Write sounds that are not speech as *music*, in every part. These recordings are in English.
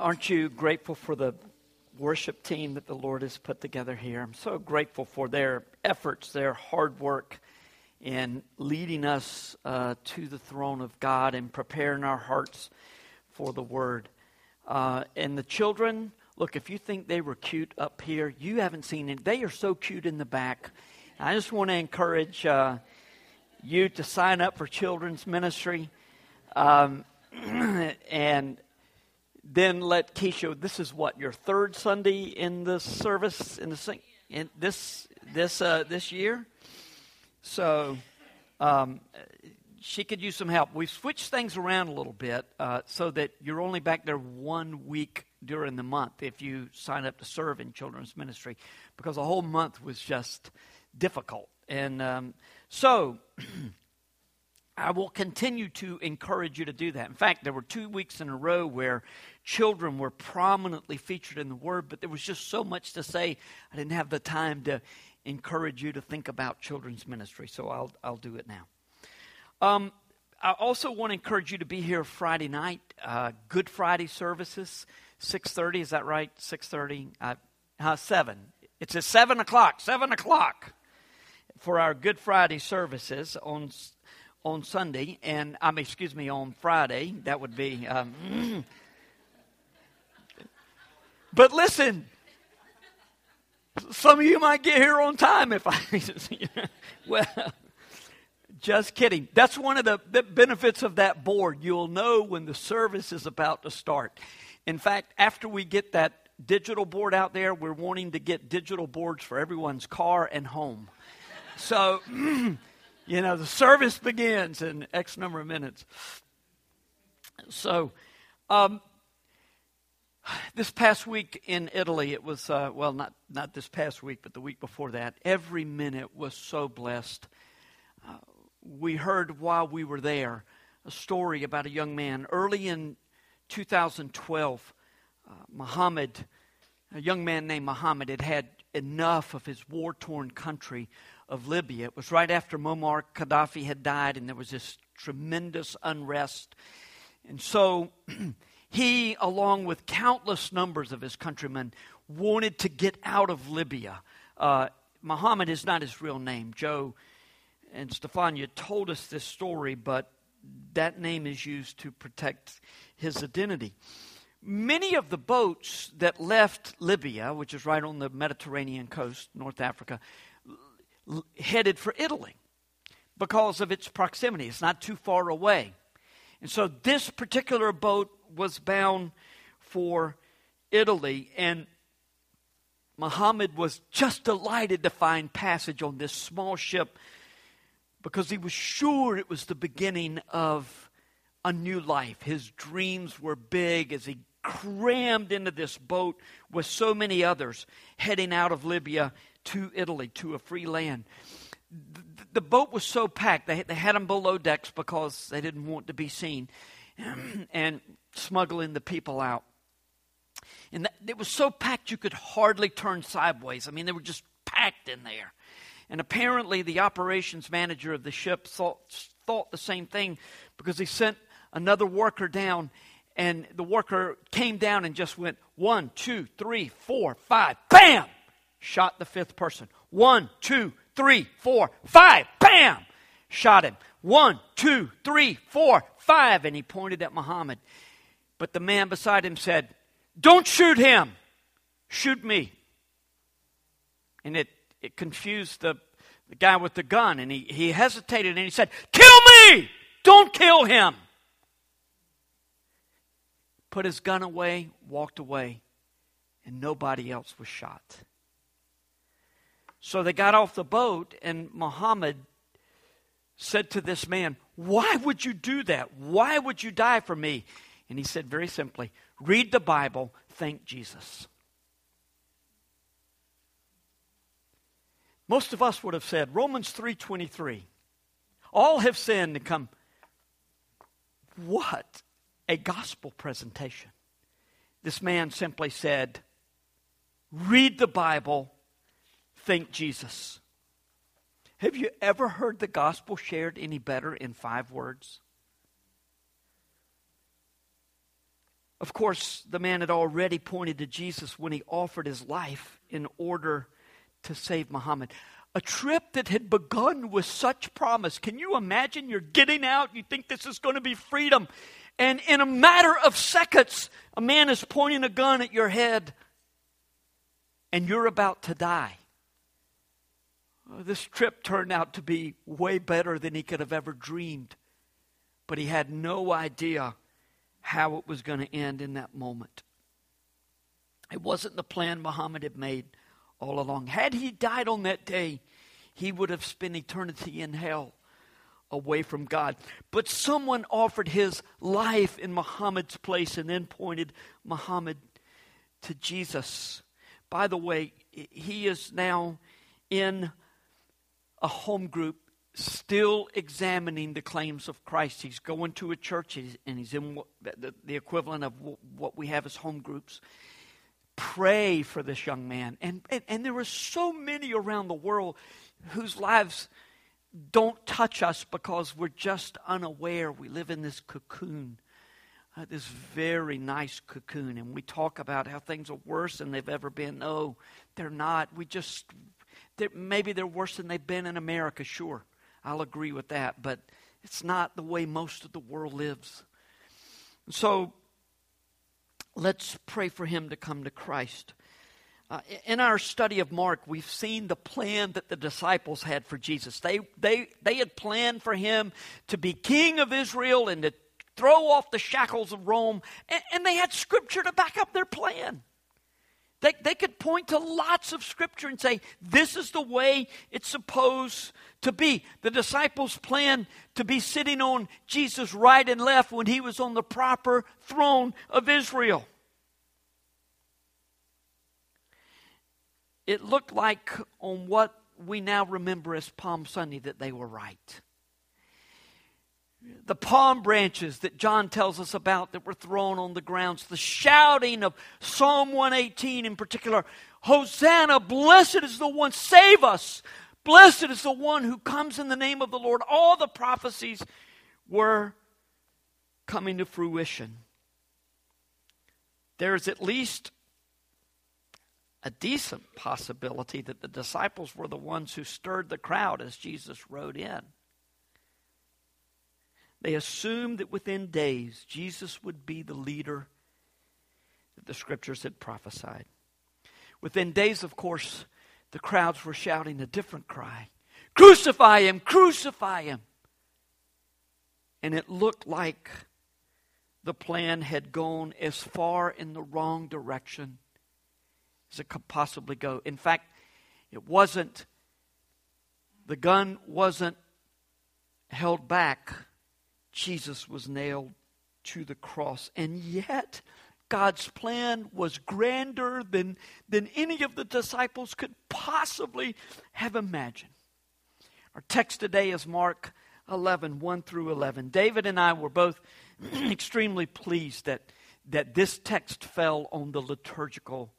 Aren't you grateful for the worship team that the Lord has put together here? I'm so grateful for their efforts, their hard work in leading us uh, to the throne of God and preparing our hearts for the Word. Uh, and the children, look, if you think they were cute up here, you haven't seen it. They are so cute in the back. I just want to encourage uh, you to sign up for children's ministry. Um, *clears throat* and then let Keisha. This is what your third Sunday in the service in the in this this uh, this year. So um, she could use some help. We've switched things around a little bit uh, so that you're only back there one week during the month if you sign up to serve in children's ministry, because a whole month was just difficult. And um, so. *clears throat* I will continue to encourage you to do that. In fact, there were two weeks in a row where children were prominently featured in the Word, but there was just so much to say, I didn't have the time to encourage you to think about children's ministry, so I'll, I'll do it now. Um, I also want to encourage you to be here Friday night, uh, Good Friday services, 6.30, is that right? 6.30? Uh, uh, 7. It's at 7 o'clock, 7 o'clock for our Good Friday services on on Sunday, and mean, excuse me, on Friday. That would be. Um, *clears throat* but listen, some of you might get here on time if I. *laughs* well, just kidding. That's one of the, benefits of that board. You'll know when the service is about to start. In fact, after we get that digital board out there, we're wanting to get digital boards for everyone's car and home. So *clears throat* you know, the service begins in X number of minutes. So, um, this past week in Italy, it was, uh, well, not, not this past week, but the week before that, every minute was so blessed. Uh, we heard while we were there a story about a young man. Early in 2012, uh, Muhammad, a young man named Muhammad, had had enough of his war torn country of Libya. It was right after Muammar Gaddafi had died, and there was this tremendous unrest. And so *clears throat* he, along with countless numbers of his countrymen, wanted to get out of Libya. Uh, Muhammad is not his real name. Joe and Stefania told us this story, but that name is used to protect his identity. Many of the boats that left Libya, which is right on the Mediterranean coast, North Africa, headed for Italy because of its proximity. It's not too far away. And so this particular boat was bound for Italy, and Muhammad was just delighted to find passage on this small ship because he was sure it was the beginning of a new life. His dreams were big as he crammed into this boat with so many others heading out of Libya to Italy, to a free land. The boat was so packed, they, had them below decks because they didn't want to be seen *clears throat* and smuggling the people out. And that, it was so packed you could hardly turn sideways. I mean, they were just packed in there. And apparently, the operations manager of the ship thought, thought the same thing because he sent another worker down, and the worker came down and just went one, two, three, four, five, bam! shot the fifth person. One, two, three, four, five. Bam! Shot him. One, two, three, four, five. And he pointed at Muhammad. But the man beside him said, Don't shoot him. Shoot me. And it, it confused the, the guy with the gun. And he, he hesitated and he said, Kill me! Don't kill him. Put his gun away, walked away, and nobody else was shot. So they got off the boat, and Muhammad said to this man, Why would you do that? Why would you die for me? And he said very simply, Read the Bible, thank Jesus. Most of us would have said Romans 3:23. All have sinned and come what a gospel presentation. This man simply said, Read the Bible, thank Jesus. Have you ever heard the gospel shared any better in five words? Of course, the man had already pointed to Jesus when he offered his life in order to save Muhammad. A trip that had begun with such promise. Can you imagine? You're getting out, you think this is going to be freedom, and in a matter of seconds, a man is pointing a gun at your head, and you're about to die. This trip turned out to be way better than he could have ever dreamed, but he had no idea how it was going to end in that moment. It wasn't the plan Muhammad had made all along. Had he died on that day, he would have spent eternity in hell away from God. But someone offered his life in Muhammad's place and then pointed Muhammad to Jesus. By the way, he is now in a home group still examining the claims of Christ. He's going to a church and he's in the equivalent of what we have as home groups. Pray for this young man. And, and, and there are so many around the world whose lives don't touch us because we're just unaware. We live in this cocoon, uh, this very nice cocoon, and we talk about how things are worse than they've ever been. No, they're not. We just, they're, maybe they're worse than they've been in America, sure. I'll agree with that, but it's not the way most of the world lives. So let's pray for him to come to Christ. Uh, in our study of Mark, we've seen the plan that the disciples had for Jesus. They, they, they had planned for him to be king of Israel and to throw off the shackles of Rome, and, and they had scripture to back up their plan. They, they could point to lots of scripture and say, this is the way it's supposed to be. The disciples planned to be sitting on Jesus' right and left when he was on the proper throne of Israel. it looked like on what we now remember as Palm Sunday that they were right. The palm branches that John tells us about that were thrown on the grounds, the shouting of Psalm 118 in particular Hosanna, blessed is the one, save us, blessed is the one who comes in the name of the Lord. All the prophecies were coming to fruition. There's at least a decent possibility that the disciples were the ones who stirred the crowd as Jesus rode in. They assumed that within days Jesus would be the leader that the scriptures had prophesied. Within days, of course, the crowds were shouting a different cry Crucify him! Crucify him! And it looked like the plan had gone as far in the wrong direction as it could possibly go. In fact, it wasn't, the gun wasn't held back. Jesus was nailed to the cross. And yet, God's plan was grander than, than any of the disciples could possibly have imagined. Our text today is Mark 11, 1 through 11. David and I were both *clears throat* extremely pleased that, that this text fell on the liturgical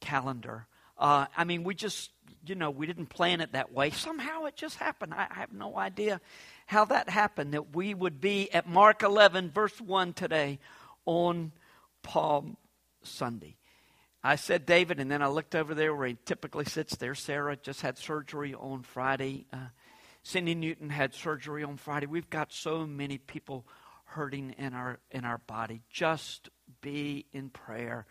calendar. Uh, I mean, we just, you know, we didn't plan it that way. Somehow it just happened. I, I have no idea how that happened that we would be at Mark 11, verse 1 today on Palm Sunday. I said David, and then I looked over there where he typically sits there. Sarah just had surgery on Friday. Uh, Cindy Newton had surgery on Friday. We've got so many people hurting in our in our body. Just be in prayer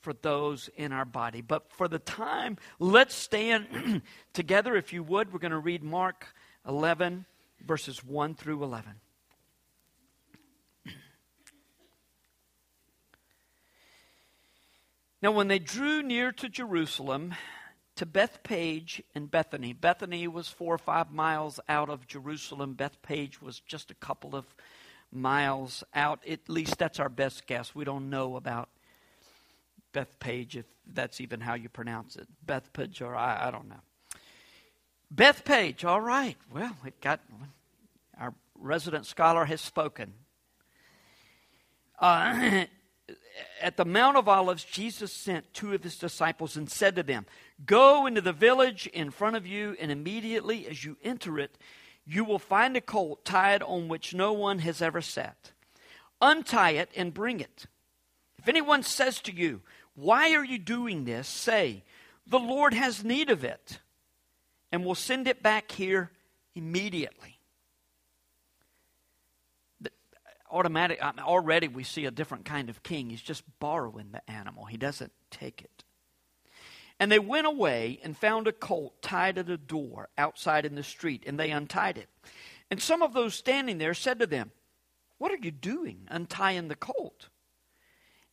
for those in our body. But for the time, let's stand *clears throat* together, if you would. We're going to read Mark 11, verses 1 through 11. *clears throat* Now, when they drew near to Jerusalem, to Bethpage and Bethany, Bethany was four or five miles out of Jerusalem. Bethpage was just a couple of miles out. At least that's our best guess. We don't know about Bethpage, if that's even how you pronounce it. Bethpage, or I, I don't know. Bethpage, all right. Well, it got our resident scholar has spoken. Uh, *clears throat* at the Mount of Olives, Jesus sent two of his disciples and said to them, Go into the village in front of you, and immediately as you enter it, you will find a colt tied on which no one has ever sat. Untie it and bring it. If anyone says to you, Why are you doing this? say, The Lord has need of it, and will send it back here immediately. automatic already we see a different kind of king he's just borrowing the animal he doesn't take it and they went away and found a colt tied at a door outside in the street, and they untied it. And some of those standing there said to them, What are you doing, untying the colt?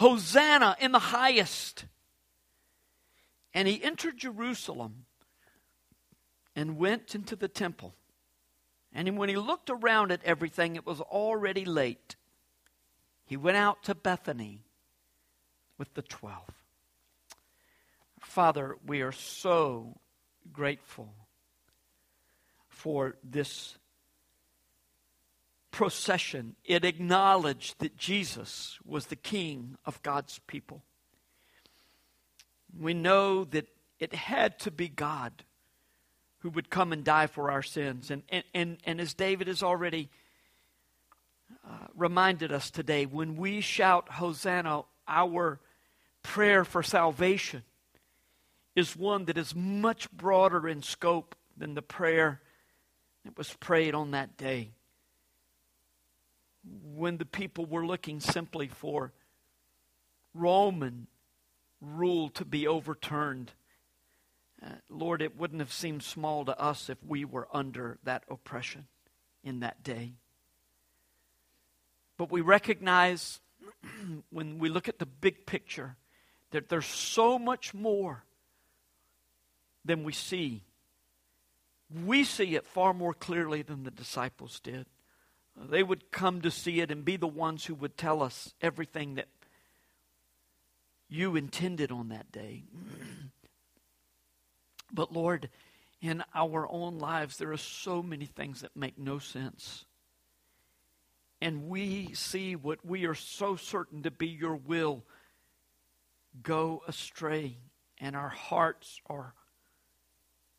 Hosanna in the highest. And he entered Jerusalem and went into the temple. And when he looked around at everything, it was already late. He went out to Bethany with the twelve. Father, we are so grateful for this procession. It acknowledged that Jesus was the King of God's people. We know that it had to be God who would come and die for our sins. And, and, and, and as David has already uh, reminded us today, when we shout Hosanna, our prayer for salvation is one that is much broader in scope than the prayer that was prayed on that day. When the people were looking simply for Roman rule to be overturned. Uh, Lord, it wouldn't have seemed small to us if we were under that oppression in that day. But we recognize *clears throat* when we look at the big picture that there's so much more than we see. We see it far more clearly than the disciples did. They would come to see it and be the ones who would tell us everything that you intended on that day. *clears throat* but Lord, in our own lives, there are so many things that make no sense. And we see what we are so certain to be your will go astray, and our hearts are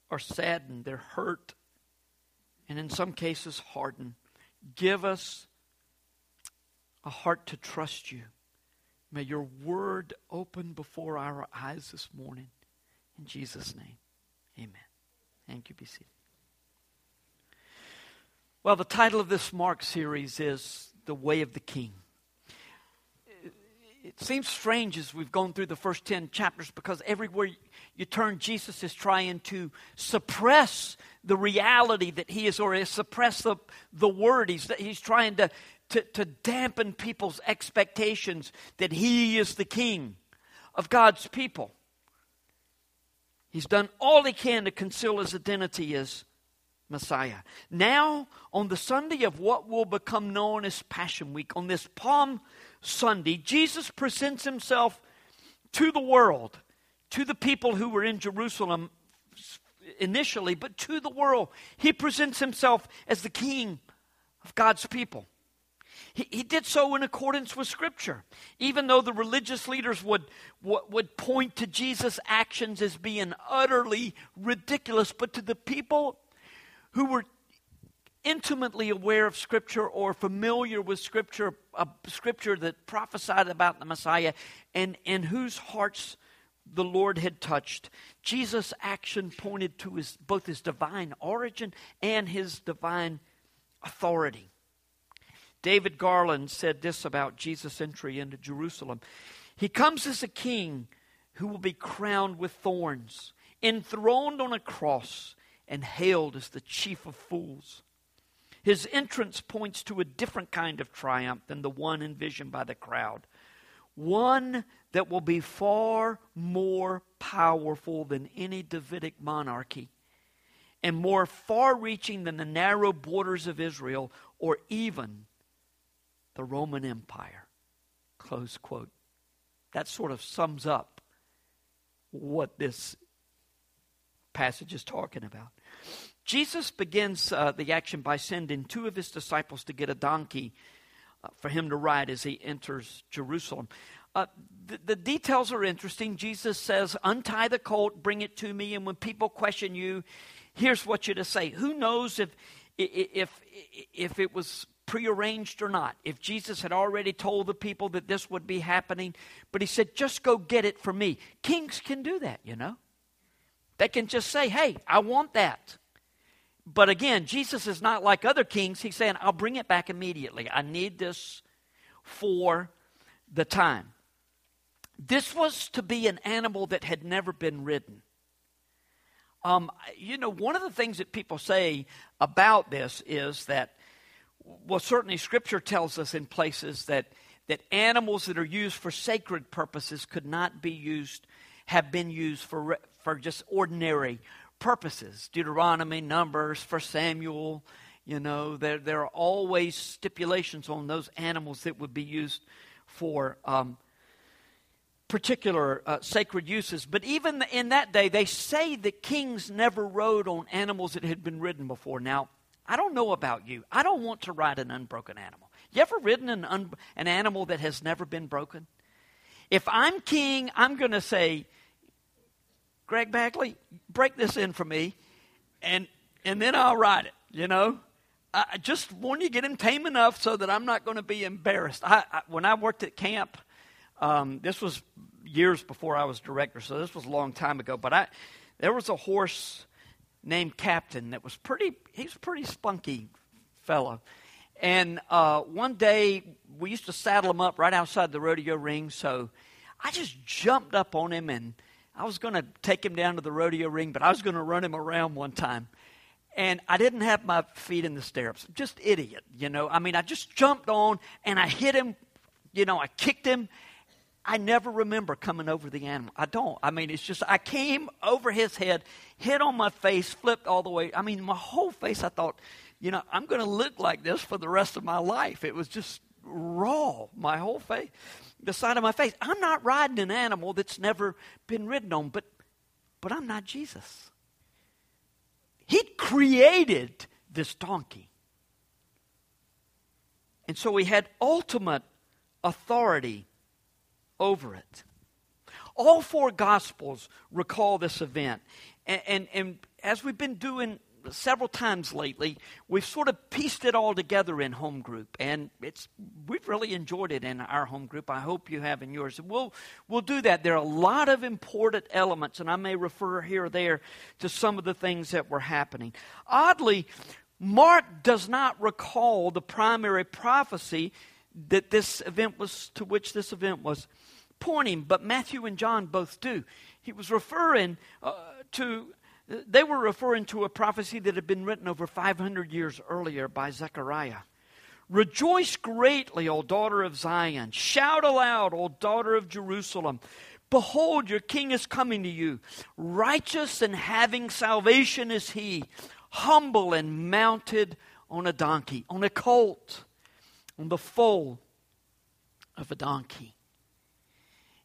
are saddened, they're hurt, and in some cases hardened. Give us a heart to trust you. May your word open before our eyes this morning. In Jesus' name, amen. Thank you. Be seated. Well, the title of this Mark series is The Way of the King it seems strange as we've gone through the first 10 chapters because everywhere you turn, Jesus is trying to suppress the reality that he is, or suppress the, the word. He's, he's trying to, to, to dampen people's expectations that he is the king of God's people. He's done all he can to conceal his identity as Messiah. Now, on the Sunday of what will become known as Passion Week, on this Palm Sunday, Jesus presents himself to the world, to the people who were in Jerusalem initially, but to the world. He presents himself as the king of God's people. He, he did so in accordance with Scripture. Even though the religious leaders would, would point to Jesus' actions as being utterly ridiculous, but to the people who were intimately aware of Scripture or familiar with Scripture, a Scripture that prophesied about the Messiah, and, in whose hearts the Lord had touched. Jesus' action pointed to his, both his divine origin and his divine authority. David Garland said this about Jesus' entry into Jerusalem He comes as a king who will be crowned with thorns, enthroned on a cross, and hailed as the chief of fools. His entrance points to a different kind of triumph than the one envisioned by the crowd. One that will be far more powerful than any Davidic monarchy and more far reaching than the narrow borders of Israel or even the Roman Empire. Close quote. that sort of sums up what this passage is talking about. Jesus begins uh, the action by sending two of his disciples to get a donkey uh, for him to ride as he enters Jerusalem. Uh, the, the, details are interesting. Jesus says, Untie the colt, bring it to me, and when people question you, here's what you're to say. Who knows if, if, if it was prearranged or not, if Jesus had already told the people that this would be happening, but he said, Just go get it for me. Kings can do that, you know. They can just say, Hey, I want that. But again, Jesus is not like other kings. He's saying, I'll bring it back immediately. I need this for the time. This was to be an animal that had never been ridden. Um, you know, one of the things that people say about this is that, well, certainly Scripture tells us in places that that animals that are used for sacred purposes could not be used, have been used for for just ordinary purposes. Deuteronomy, Numbers, for Samuel, you know, there, there are always stipulations on those animals that would be used for um, particular uh, sacred uses. But even in that day, they say that kings never rode on animals that had been ridden before. Now, I don't know about you. I don't want to ride an unbroken animal. You ever ridden an, un- an animal that has never been broken? If I'm king, I'm going to say, Greg Bagley, break this in for me, and and then I'll ride it. You know, I just want you to get him tame enough so that I'm not going to be embarrassed. I, I, when I worked at camp, um, this was years before I was director, so this was a long time ago. But I, there was a horse named Captain that was pretty. He was a pretty spunky fellow. And uh, one day we used to saddle him up right outside the rodeo ring. So I just jumped up on him and I was going to take him down to the rodeo ring, but I was going to run him around one time. And I didn't have my feet in the stirrups. Just idiot, you know. I mean, I just jumped on and I hit him, you know, I kicked him. I never remember coming over the animal. I don't. I mean, it's just, I came over his head, hit on my face, flipped all the way. I mean, my whole face, I thought, you know, I'm going to look like this for the rest of my life. It was just raw, my whole face the side of my face. I'm not riding an animal that's never been ridden on, but, but I'm not Jesus. He created this donkey. And so he had ultimate authority over it. All four Gospels recall this event. And, and, and as we've been doing several times lately, we've sort of pieced it all together in home group, and it's we've really enjoyed it in our home group. I hope you have in yours. We'll we'll do that. There are a lot of important elements, and I may refer here or there to some of the things that were happening. Oddly, Mark does not recall the primary prophecy that this event was to which this event was pointing, but Matthew and John both do. He was referring uh, to they were referring to a prophecy that had been written over 500 years earlier by Zechariah. Rejoice greatly, O daughter of Zion. Shout aloud, O daughter of Jerusalem. Behold, your king is coming to you. Righteous and having salvation is he, humble and mounted on a donkey, on a colt, on the foal of a donkey.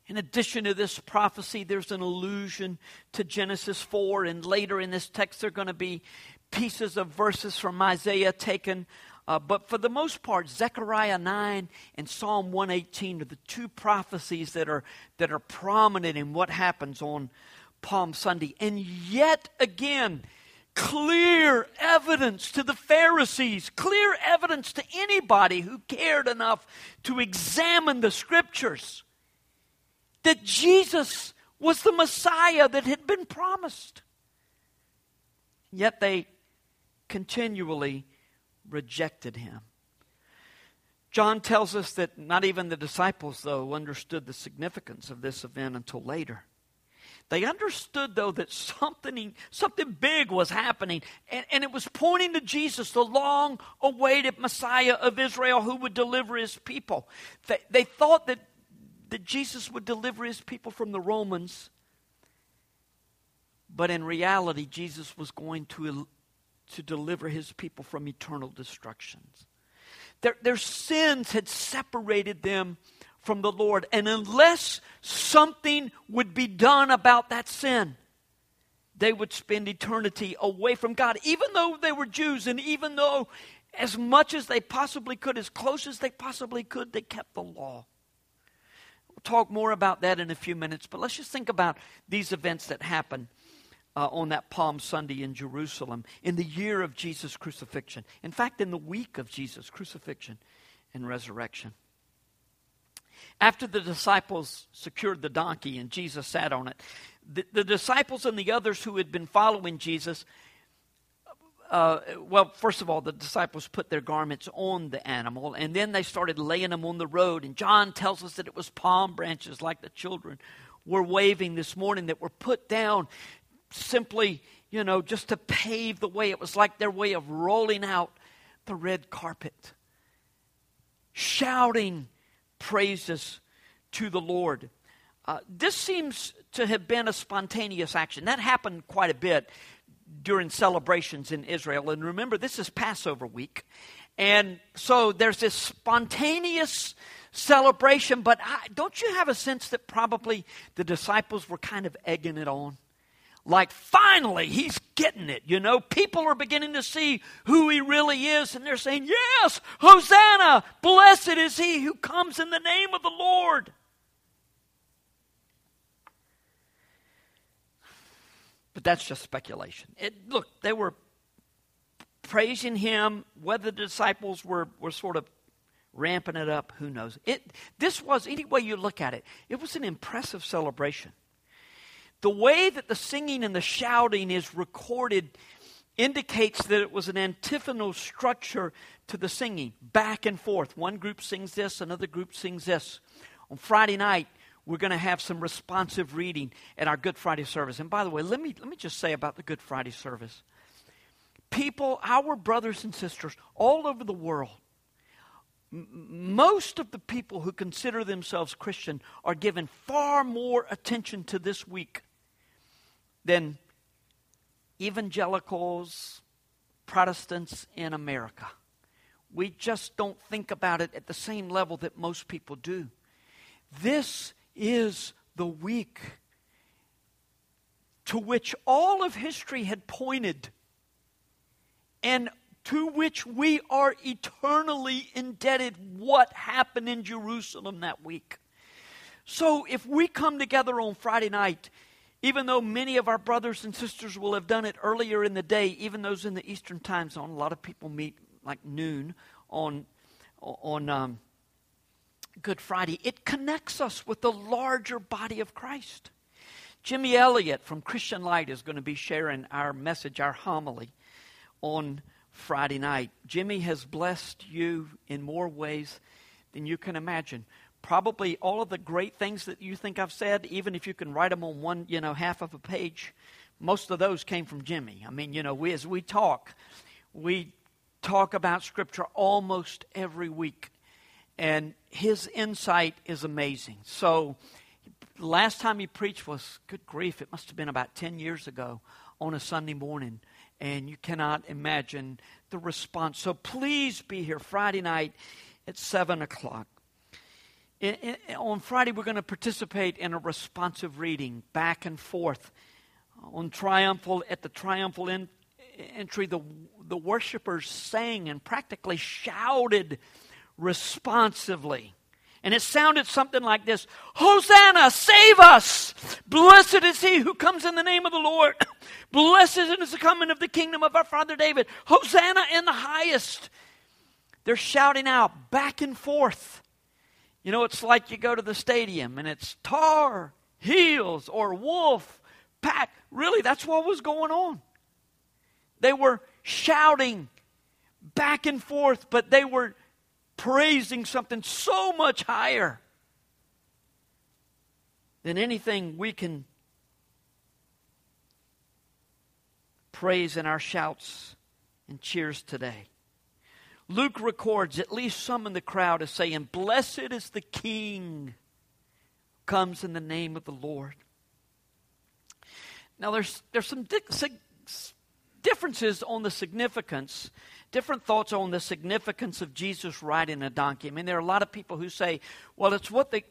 In addition to this prophecy, there's an allusion to Genesis 4, and later in this text, there are going to be pieces of verses from Isaiah taken. Uh, but for the most part, Zechariah 9 and Psalm 118 are the two prophecies that are, that are prominent in what happens on Palm Sunday. And yet again, clear evidence to the Pharisees, clear evidence to anybody who cared enough to examine the scriptures that Jesus was the Messiah that had been promised. Yet they continually rejected him. John tells us that not even the disciples, though, understood the significance of this event until later. They understood, though, that something, something big was happening, and, and it was pointing to Jesus, the long awaited Messiah of Israel who would deliver his people. They, they thought that that Jesus would deliver his people from the Romans. But in reality, Jesus was going to, to deliver his people from eternal destructions. Their, their sins had separated them from the Lord. And unless something would be done about that sin, they would spend eternity away from God, even though they were Jews, and even though, as much as they possibly could, as close as they possibly could, they kept the law. Talk more about that in a few minutes, but let's just think about these events that happened uh, on that Palm Sunday in Jerusalem in the year of Jesus' crucifixion. In fact, in the week of Jesus' crucifixion and resurrection. After the disciples secured the donkey and Jesus sat on it, the, the disciples and the others who had been following Jesus, uh, well, first of all, the disciples put their garments on the animal, and then they started laying them on the road. And John tells us that it was palm branches, like the children were waving this morning, that were put down simply, you know, just to pave the way. It was like their way of rolling out the red carpet, shouting praises to the Lord. Uh, this seems to have been a spontaneous action. That happened quite a bit during celebrations in Israel. And remember, this is Passover week. And so there's this spontaneous celebration, but I, don't you have a sense that probably the disciples were kind of egging it on? Like, finally, he's getting it. You know, people are beginning to see who he really is, and they're saying, Yes, Hosanna, blessed is he who comes in the name of the Lord. But that's just speculation. It, look, they were praising him. Whether the disciples were, were sort of ramping it up, who knows? It, this was, any way you look at it, it was an impressive celebration. The way that the singing and the shouting is recorded indicates that it was an antiphonal structure to the singing, back and forth. One group sings this, another group sings this. On Friday night, we're going to have some responsive reading at our Good Friday service. And by the way, let me, let me just say about the Good Friday service. People, our brothers and sisters all over the world, most of the people who consider themselves Christian are given far more attention to this week than evangelicals, Protestants in America. We just don't think about it at the same level that most people do. This is the week to which all of history had pointed and to which we are eternally indebted what happened in Jerusalem that week. So if we come together on Friday night, even though many of our brothers and sisters will have done it earlier in the day, even those in the Eastern time zone, a lot of people meet like noon on on um, Good Friday, it connects us with the larger body of Christ. Jimmy Elliott from Christian Light is going to be sharing our message, our homily on Friday night. Jimmy has blessed you in more ways than you can imagine. Probably all of the great things that you think I've said, even if you can write them on one, you know, half of a page, most of those came from Jimmy. I mean, you know, we, as we talk, we talk about Scripture almost every week and his insight is amazing. So, last time he preached was, good grief, it must have been about 10 years ago on a Sunday morning. And you cannot imagine the response. So, please be here Friday night at 7 o'clock. On Friday, we're going to participate in a responsive reading back and forth. On triumphal, at the triumphal entry, the, the worshipers sang and practically shouted responsively. And it sounded something like this Hosanna, save us! Blessed is he who comes in the name of the Lord. *clears throat* Blessed is the coming of the kingdom of our father David. Hosanna in the highest. They're shouting out back and forth. You know, it's like you go to the stadium and it's tar, heels, or wolf, pack. Really, that's what was going on. They were shouting back and forth, but they were praising something so much higher than anything we can praise in our shouts and cheers today. Luke records at least some in the crowd as saying, Blessed is the King comes in the name of the Lord. Now, there's, there's some di- differences on the significance different thoughts on the significance of Jesus riding a donkey. I mean, there are a lot of people who say, well, it's what the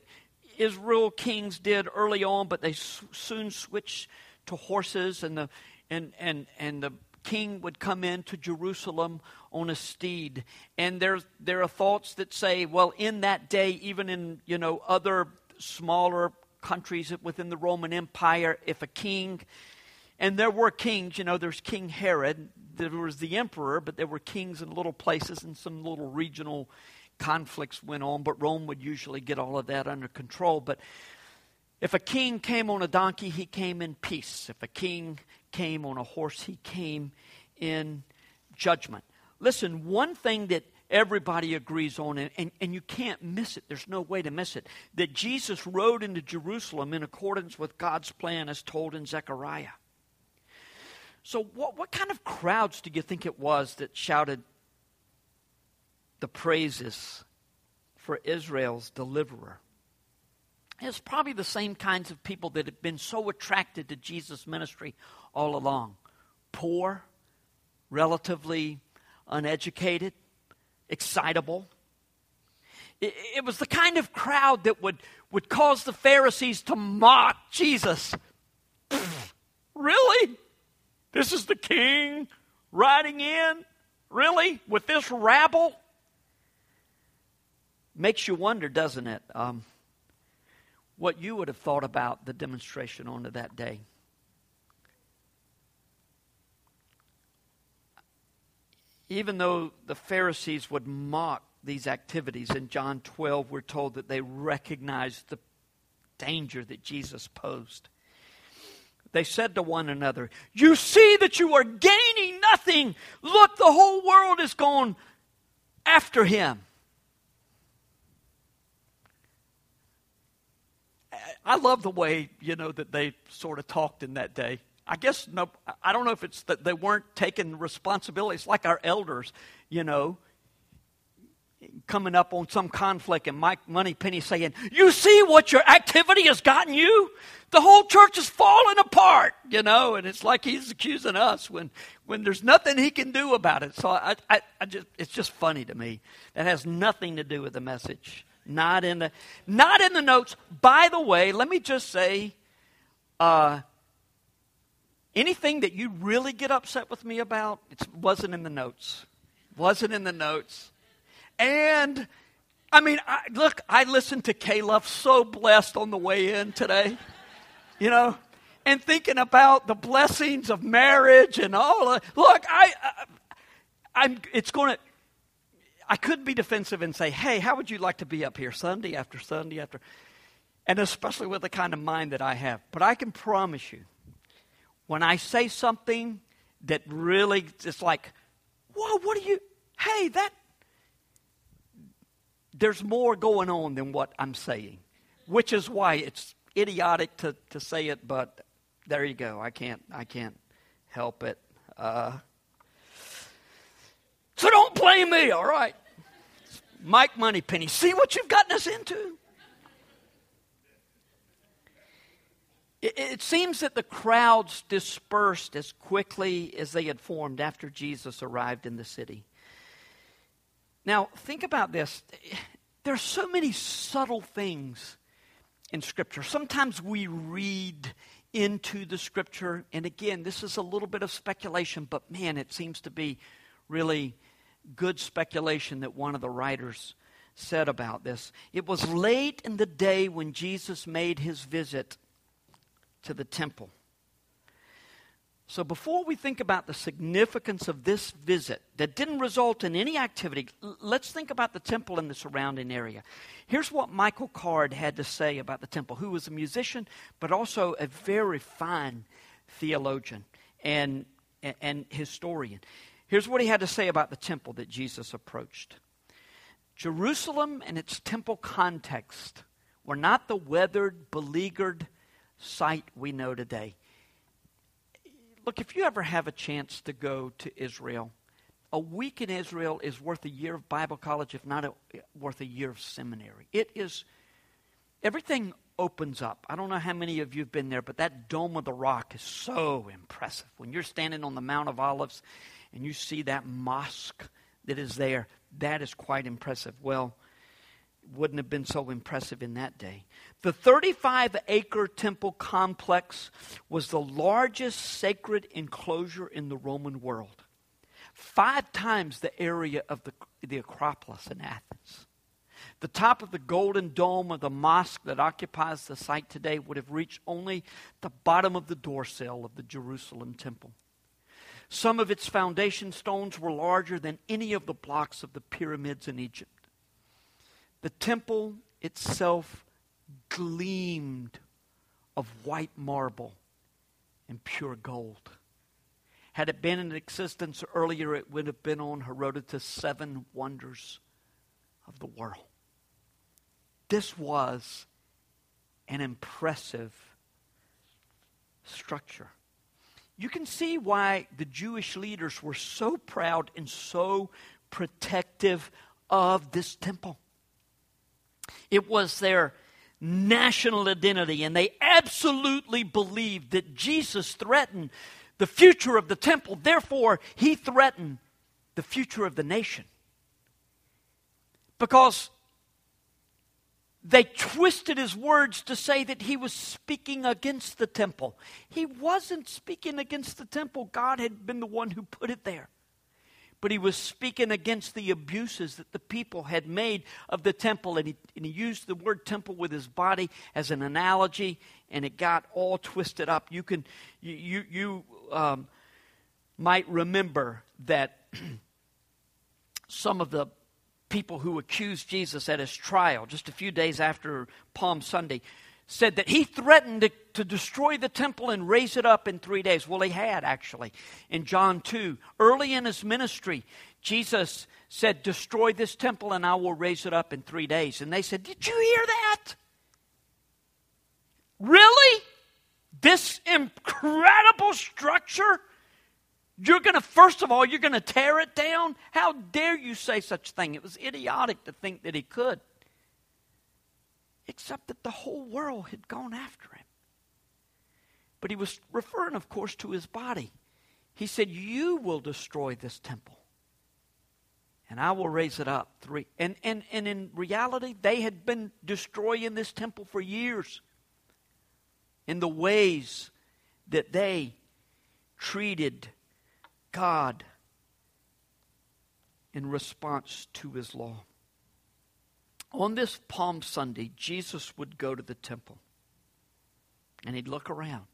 Israel kings did early on, but they s- soon switched to horses, and the and and and the king would come into Jerusalem on a steed. And there's there are thoughts that say, well, in that day, even in you know other smaller countries within the Roman Empire, if a king and there were kings, you know, there's King Herod, there was the emperor, but there were kings in little places and some little regional conflicts went on, but Rome would usually get all of that under control. But if a king came on a donkey, he came in peace. If a king came on a horse, he came in judgment. Listen, one thing that everybody agrees on, and, and, you can't miss it, there's no way to miss it, that Jesus rode into Jerusalem in accordance with God's plan as told in Zechariah. So, what, what kind of crowds do you think it was that shouted the praises for Israel's deliverer? It's probably the same kinds of people that have been so attracted to Jesus' ministry all along poor, relatively uneducated, excitable. It, it, was the kind of crowd that would, would cause the Pharisees to mock Jesus. really? This is the king riding in? Really? With this rabble? Makes you wonder, doesn't it? Um, what you would have thought about the demonstration on that day. Even though the Pharisees would mock these activities, in John 12, we're told that they recognized the danger that Jesus posed they said to one another, You see that you are gaining nothing. Look, the whole world is gone after him. I love the way, you know, that they sort of talked in that day. I guess, no, I don't know if it's that they weren't taking responsibility. It's like our elders, you know, coming up on some conflict and Mike Moneypenny saying, You see what your activity has gotten you? The whole church is falling apart, you know, and it's like he's accusing us when, when there's nothing he can do about it. So I, I, I just, it's just funny to me. That has nothing to do with the message. Not in the, not in the notes. By the way, let me just say, uh, anything that you really get upset with me about, it wasn't in the notes. Wasn't in the notes. And I mean, I, look, I listened to Caleb, so blessed on the way in today, you know, and thinking about the blessings of marriage and all. Of, look, I, uh, I, am It's going to. I could be defensive and say, "Hey, how would you like to be up here Sunday after Sunday after?" And especially with the kind of mind that I have. But I can promise you, when I say something that really, it's like, "Whoa, what are you?" Hey, that there's more going on than what I'm saying, which is why it's idiotic to, to say it, but there you go. I can't, I can't help it. Uh, so don't blame me, all right? Mike Moneypenny, see what you've gotten us into? It, it seems that the crowds dispersed as quickly as they had formed after Jesus arrived in the city. Now, think about this. There are so many subtle things in Scripture. Sometimes we read into the Scripture, and again, this is a little bit of speculation, but man, it seems to be really good speculation that one of the writers said about this. It was late in the day when Jesus made his visit to the temple. So, before we think about the significance of this visit that didn't result in any activity, let's think about the temple and the surrounding area. Here's what Michael Card had to say about the temple, who was a musician, but also a very fine theologian and, and historian. Here's what he had to say about the temple that Jesus approached Jerusalem and its temple context were not the weathered, beleaguered site we know today. Look, if you ever have a chance to go to Israel, a week in Israel is worth a year of Bible college, if not a, worth a year of seminary. It is, everything opens up. I don't know how many of you have been there, but that Dome of the Rock is so impressive. When you're standing on the Mount of Olives and you see that mosque that is there, that is quite impressive. Well, wouldn't have been so impressive in that day. The 35 acre temple complex was the largest sacred enclosure in the Roman world, five times the area of the, the Acropolis in Athens. The top of the golden dome of the mosque that occupies the site today would have reached only the bottom of the door sill of the Jerusalem temple. Some of its foundation stones were larger than any of the blocks of the pyramids in Egypt. The temple itself gleamed of white marble and pure gold. Had it been in existence earlier, it would have been on Herodotus' seven wonders of the world. This was an impressive structure. You can see why the Jewish leaders were so proud and so protective of this temple. It was their national identity, and they absolutely believed that Jesus threatened the future of the temple. Therefore, he threatened the future of the nation. Because they twisted his words to say that he was speaking against the temple. He wasn't speaking against the temple, God had been the one who put it there. But he was speaking against the abuses that the people had made of the temple. And he, and he used the word temple with his body as an analogy, and it got all twisted up. You can, you, you, you um, might remember that *clears throat* some of the people who accused Jesus at his trial, just a few days after Palm Sunday, said that he threatened to, to, destroy the temple and raise it up in three days. Well, he had actually. In John 2, early in his ministry, Jesus said, Destroy this temple and I will raise it up in three days. And they said, Did you hear that? Really? This incredible structure? You're going to, first of all, you're going to tear it down? How dare you say such a thing? It was idiotic to think that he could. Except that the whole world had gone after him. But he was referring, of course, to his body. He said, You will destroy this temple, and I will raise it up. Three. And, and, and in reality, they had been destroying this temple for years in the ways that they treated God in response to his law. On this Palm Sunday, Jesus would go to the temple and he'd look around.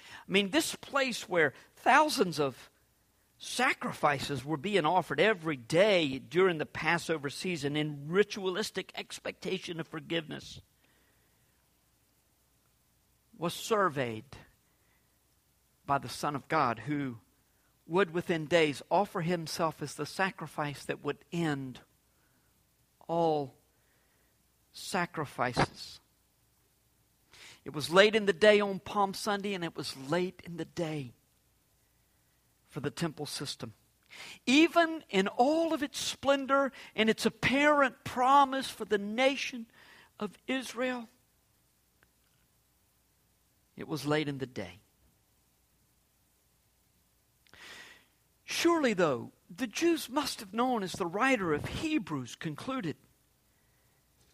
I mean, this place where thousands of sacrifices were being offered every day during the Passover season in ritualistic expectation of forgiveness was surveyed by the Son of God who would within days offer himself as the sacrifice that would end all sacrifices. It was late in the day on Palm Sunday, and it was late in the day for the temple system. Even in all of its splendor and its apparent promise for the nation of Israel, it was late in the day. Surely, though, the Jews must have known, as the writer of Hebrews concluded,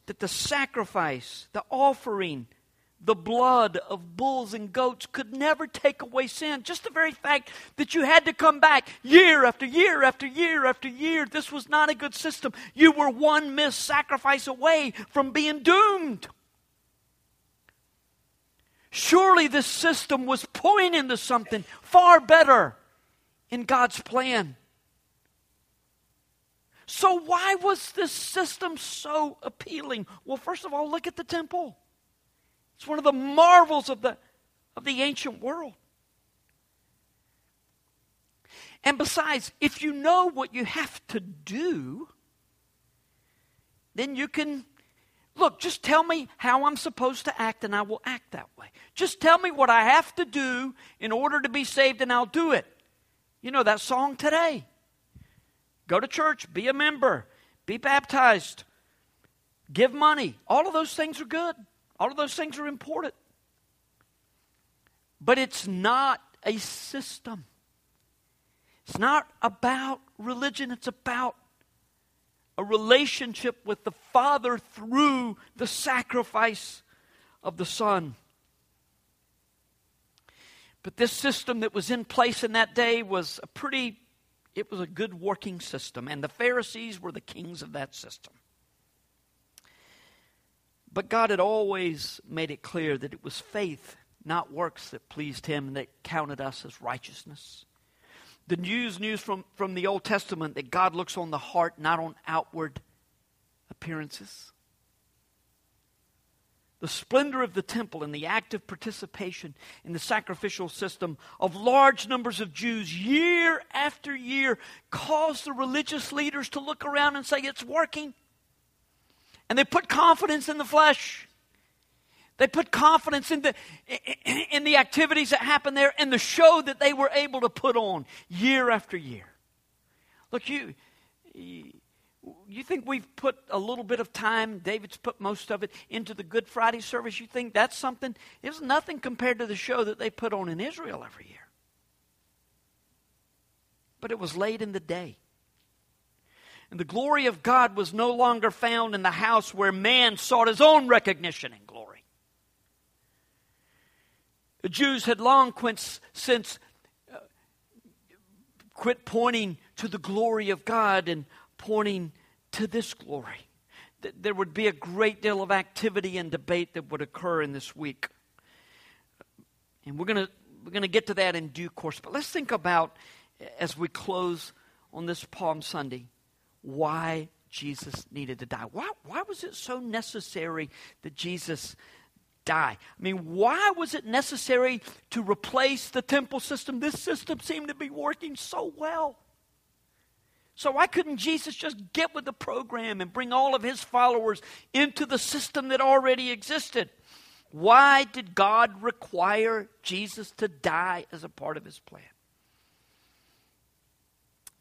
that the sacrifice, the offering, the blood of bulls and goats could never take away sin. Just the very fact that you had to come back year after year after year after year, this was not a good system. You were one missed sacrifice away from being doomed. Surely this system was pointing to something far better in God's plan. So, why was this system so appealing? Well, first of all, look at the temple. It's one of the marvels of the, of the ancient world. And besides, if you know what you have to do, then you can look, just tell me how I'm supposed to act and I will act that way. Just tell me what I have to do in order to be saved and I'll do it. You know that song today. Go to church, be a member, be baptized, give money. All of those things are good. All of those things are important. But it's not a system. It's not about religion, it's about a relationship with the Father through the sacrifice of the Son. But this system that was in place in that day was a pretty, it was a good working system, and the Pharisees were the kings of that system. But God had always made it clear that it was faith, not works, that pleased Him and that counted us as righteousness. The news news from, from the Old Testament that God looks on the heart, not on outward appearances. The splendor of the temple and the active participation in the sacrificial system of large numbers of Jews year after year caused the religious leaders to look around and say, It's working. And they put confidence in the flesh. They put confidence in the, in the activities that happened there and the show that they were able to put on year after year. Look, you, you think we've put a little bit of time, David's put most of it into the Good Friday service? You think that's something? It's nothing compared to the show that they put on in Israel every year. But it was late in the day. And the glory of God was no longer found in the house where man sought his own recognition and glory. The Jews had long since uh, quit pointing to the glory of God and pointing to this glory. There would be a great deal of activity and debate that would occur in this week. And we're going to we're going to get to that in due course. But let's think about, as we close on this Palm Sunday, why Jesus needed to die. Why, why was it so necessary that Jesus die. I mean, why was it necessary to replace the temple system? This system seemed to be working so well. So, why couldn't Jesus just get with the program and bring all of his followers into the system that already existed? Why did God require Jesus to die as a part of his plan?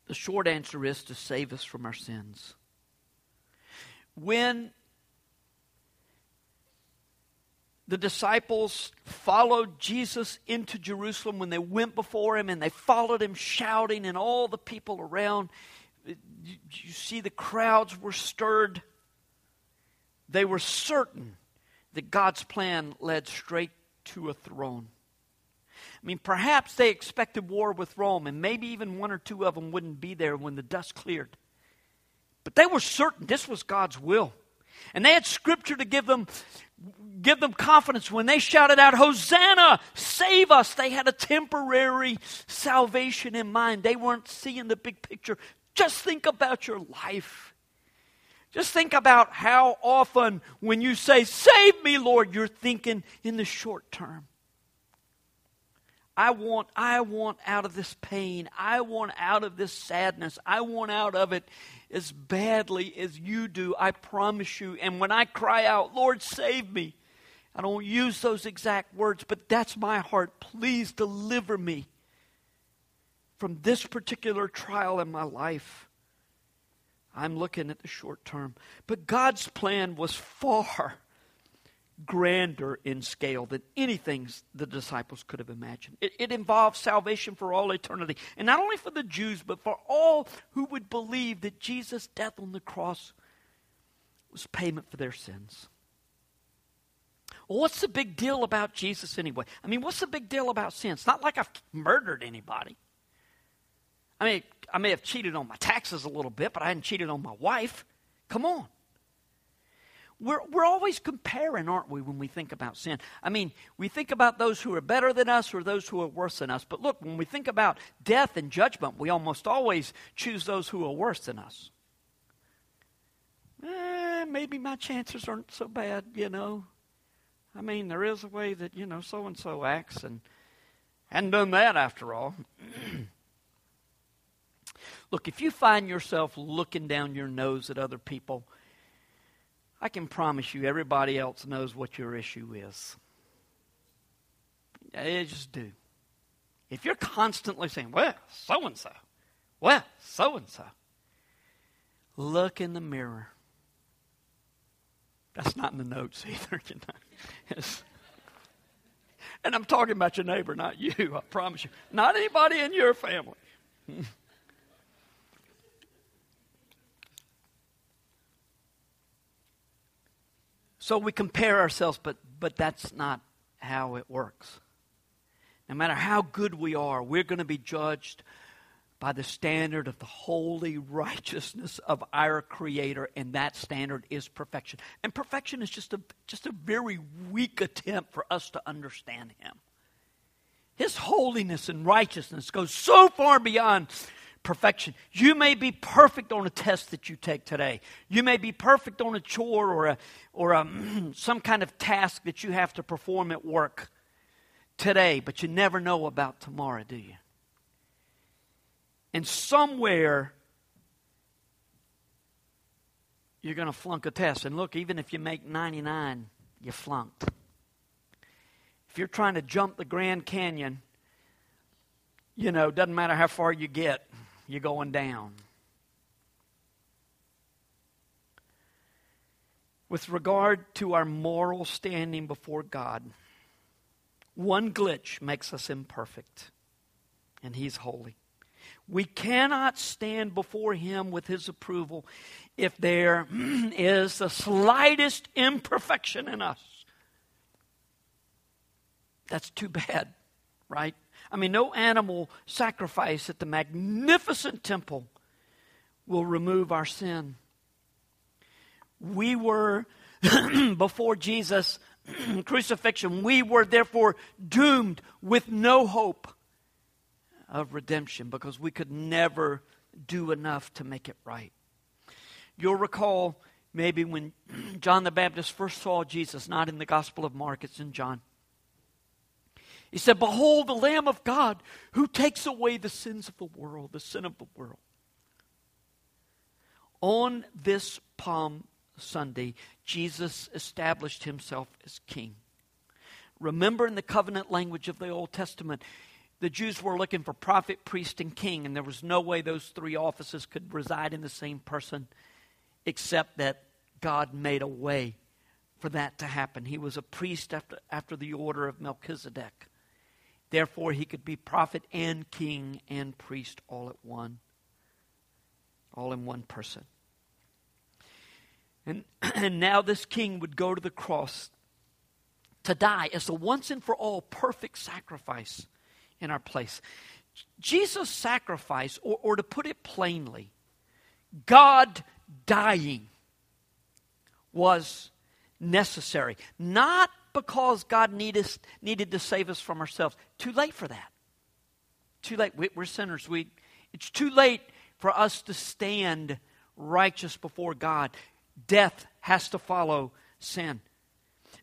The short answer is to save us from our sins. When the disciples followed Jesus into Jerusalem when they went before him and they followed him shouting, and all the people around. You see, the crowds were stirred. They were certain that God's plan led straight to a throne. I mean, perhaps they expected war with Rome, and maybe even one or two of them wouldn't be there when the dust cleared. But they were certain this was God's will. And they had scripture to give them give them confidence when they shouted out, Hosanna, save us. They had a temporary salvation in mind. They weren't seeing the big picture. Just think about your life. Just think about how often when you say, Save me, Lord, you're thinking in the short term. I want, I want out of this pain. I want out of this sadness. I want out of it as badly as you do, I promise you. And when I cry out, Lord, save me, I don't use those exact words, but that's my heart. Please deliver me from this particular trial in my life. I'm looking at the short term. But God's plan was far grander in scale than anything the disciples could have imagined. It, it involved salvation for all eternity, and not only for the Jews, but for all who would believe that Jesus' death on the cross was payment for their sins. Well, what's the big deal about Jesus anyway? I mean, what's the big deal about sin? It's not like I've murdered anybody. I mean, I may have cheated on my taxes a little bit, but I hadn't cheated on my wife. Come on. We're, we're always comparing, aren't we, when we think about sin? I mean, we think about those who are better than us or those who are worse than us. But look, when we think about death and judgment, we almost always choose those who are worse than us. Eh, maybe my chances aren't so bad, you know. I mean, there is a way that, you know, so and so acts and hadn't done that after all. *clears throat* Look, if you find yourself looking down your nose at other people, I can promise you everybody else knows what your issue is. They just do. If you're constantly saying, well, so and so, well, so and so, look in the mirror. That's not in the notes *laughs* either, you know. and I'm talking about your neighbor, not you, I promise you. Not anybody in your family. *laughs* so we compare ourselves, but, but that's not how it works. No matter how good we are, we're going to be judged by the standard of the holy righteousness of our Creator, and that standard is perfection. And perfection is just a, just a very weak attempt for us to understand Him. His holiness and righteousness goes so far beyond perfection. You may be perfect on a test that you take today. You may be perfect on a chore or a, or a, *clears throat* some kind of task that you have to perform at work today, but you never know about tomorrow, do you? And somewhere you're going to flunk a test. And look, even if you make 99, you flunked. If you're trying to jump the Grand Canyon, you know, it doesn't matter how far you get, you're going down. With regard to our moral standing before God, one glitch makes us imperfect, and He's holy. We cannot stand before Him with His approval if there *clears throat* is the slightest imperfection in us. That's too bad, right? I mean, no animal sacrifice at the magnificent temple will remove our sin. We were, *clears throat* before Jesus' *clears throat* crucifixion, we were therefore doomed with no hope of redemption because we could never do enough to make it right. You'll recall maybe when *clears throat* John the Baptist first saw Jesus, not in the Gospel of Mark, it's in John. He said, Behold, the Lamb of God who takes away the sins of the world, the sin of the world. On this Palm Sunday, Jesus established himself as king. Remember in the covenant language of the Old Testament, the Jews were looking for prophet, priest, and king, and there was no way those three offices could reside in the same person except that God made a way for that to happen. He was a priest after, after the order of Melchizedek. Therefore, he could be prophet and king and priest all at one, all in one person. And, *clears throat* and now this king would go to the cross to die as the once and for all perfect sacrifice in our place. Jesus' sacrifice, or, or to put it plainly, God dying was necessary. Not because God needed, needed to save us from ourselves. Too late for that. Too late. We're sinners. We, it's too late for us to stand righteous before God. Death has to follow sin.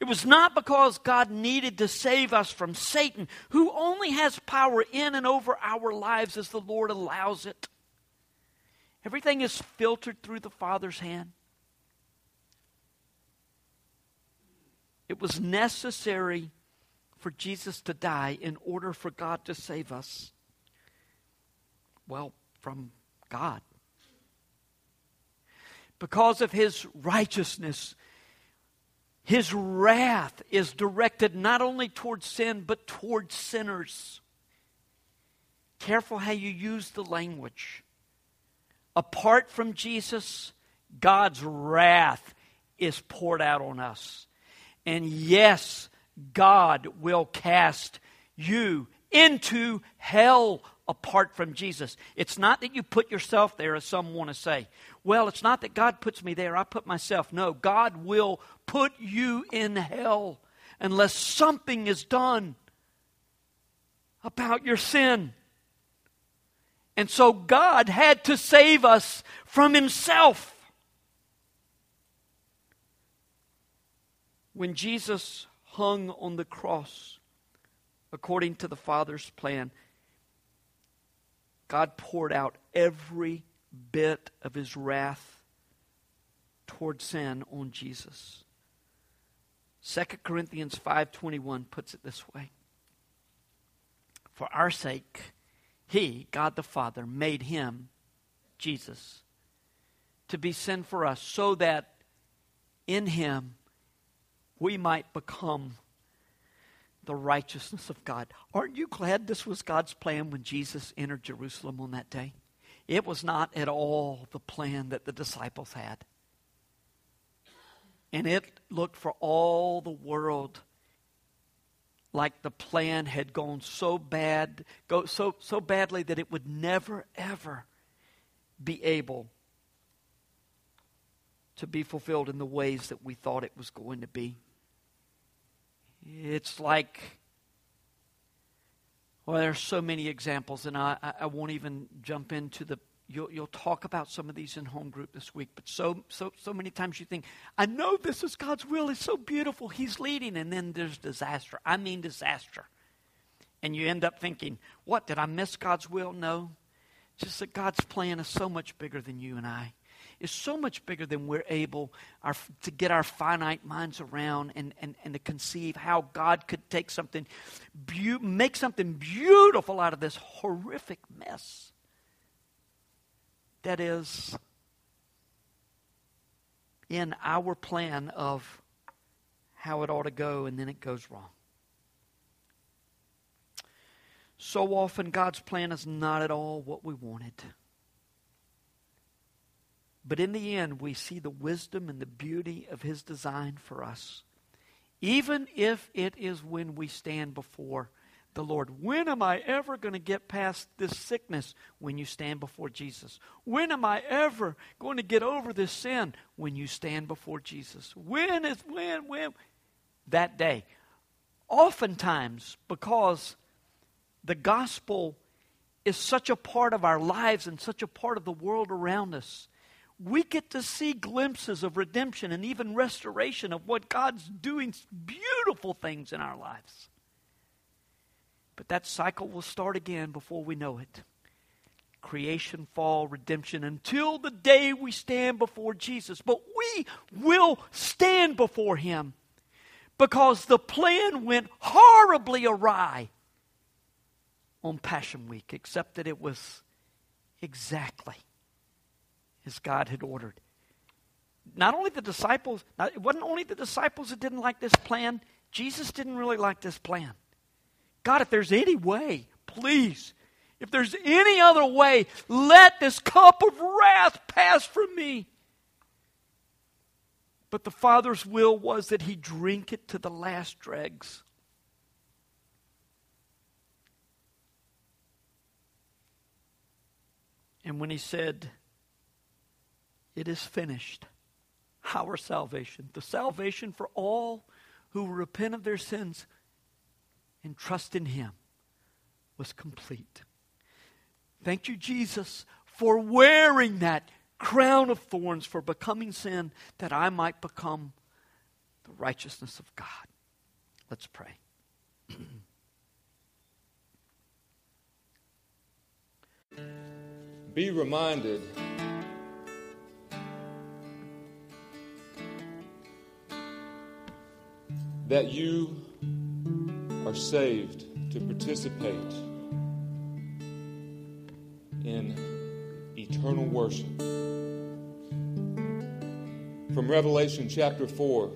It was not because God needed to save us from Satan, who only has power in and over our lives as the Lord allows it. Everything is filtered through the Father's hand. It was necessary for Jesus to die in order for God to save us. Well, from God. Because of his righteousness, his wrath is directed not only towards sin, but towards sinners. Careful how you use the language. Apart from Jesus, God's wrath is poured out on us. And yes, God will cast you into hell apart from Jesus. It's not that you put yourself there, as some want to say. Well, it's not that God puts me there, I put myself. No, God will put you in hell unless something is done about your sin. And so God had to save us from Himself. When Jesus hung on the cross, according to the Father's plan, God poured out every bit of his wrath toward sin on Jesus. 2 Corinthians 5:21 puts it this way. For our sake he, God the Father, made him Jesus to be sin for us so that in him we might become the righteousness of God. Aren't you glad this was God's plan when Jesus entered Jerusalem on that day? It was not at all the plan that the disciples had. And it looked for all the world like the plan had gone so bad, go so so badly that it would never ever be able to be fulfilled in the ways that we thought it was going to be. It's like well, there's so many examples, and I, I won't even jump into the You'll, you'll talk about some of these in home group this week, but so, so, so many times you think, I know this is God's will. It's so beautiful. He's leading. And then there's disaster. I mean, disaster. And you end up thinking, what? Did I miss God's will? No. Just that God's plan is so much bigger than you and I. It's so much bigger than we're able our, to get our finite minds around and, and, and to conceive how God could take something, be- make something beautiful out of this horrific mess that is in our plan of how it ought to go, and then it goes wrong. So often, God's plan is not at all what we wanted. But in the end, we see the wisdom and the beauty of His design for us, even if it is when we stand before the Lord. When am I ever going to get past this sickness? When you stand before Jesus. When am I ever going to get over this sin? When you stand before Jesus. When is, when, when? That day. Oftentimes, because the gospel is such a part of our lives and such a part of the world around us, we get to see glimpses of redemption and even restoration of what God's doing beautiful things in our lives. But that cycle will start again before we know it. Creation, fall, redemption, until the day we stand before Jesus. But we will stand before Him because the plan went horribly awry on Passion Week, except that it was exactly as God had ordered. Not only the disciples, it wasn't only the disciples that didn't like this plan, Jesus didn't really like this plan. God, if there's any way, please, if there's any other way, let this cup of wrath pass from me. But the Father's will was that he drink it to the last dregs. And when he said, It is finished, our salvation, the salvation for all who repent of their sins, and trust in Him was complete. Thank you, Jesus, for wearing that crown of thorns, for becoming sin, that I might become the righteousness of God. Let's pray. Be reminded that you are saved to participate in eternal worship. From Revelation chapter 4,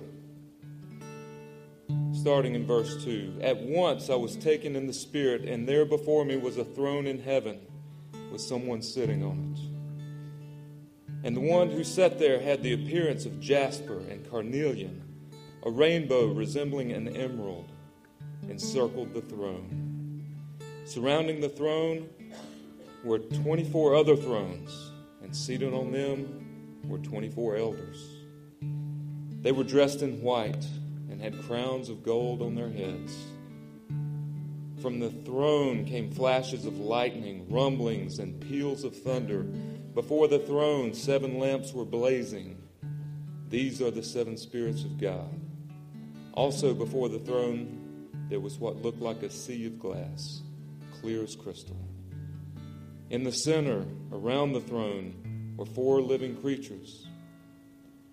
starting in verse 2 At once I was taken in the Spirit, and there before me was a throne in heaven with someone sitting on it. And the one who sat there had the appearance of jasper and carnelian, a rainbow resembling an emerald encircled the throne. Surrounding the throne were 24 other thrones, and seated on them were 24 elders. They were dressed in white and had crowns of gold on their heads. From the throne came flashes of lightning, rumblings, and peals of thunder. Before the throne, seven lamps were blazing. These are the seven spirits of God. Also, before the throne, there was what looked like a sea of glass, clear as crystal. In the center, around the throne, were four living creatures,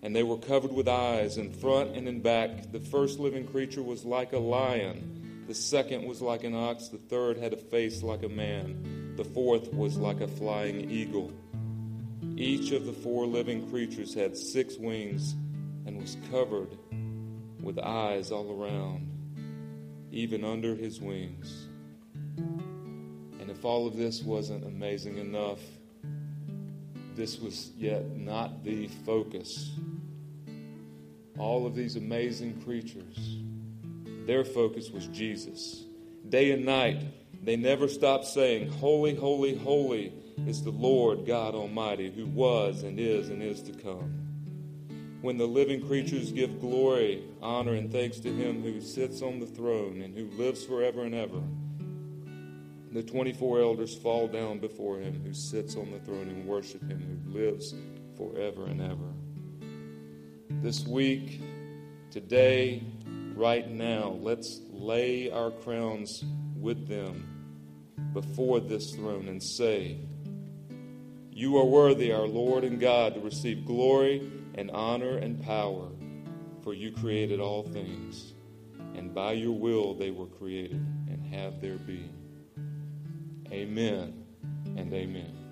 and they were covered with eyes in front and in back. The first living creature was like a lion, the second was like an ox, the third had a face like a man, the fourth was like a flying eagle. Each of the four living creatures had six wings and was covered with eyes all around. even under his wings. And if all of this wasn't amazing enough, this was yet not the focus. All of these amazing creatures, their focus was Jesus. Day and night, they never stopped saying, Holy, holy, holy is the Lord God Almighty, who was and is and is to come. When the living creatures give glory, honor, and thanks to Him who sits on the throne and who lives forever and ever, the 24 elders fall down before Him who sits on the throne and worship Him who lives forever and ever. This week, today, right now, let's lay our crowns with them before this throne and say, You are worthy, our Lord and God, to receive glory and honor and power, for you created all things, and by your will they were created and have their being. Amen and amen.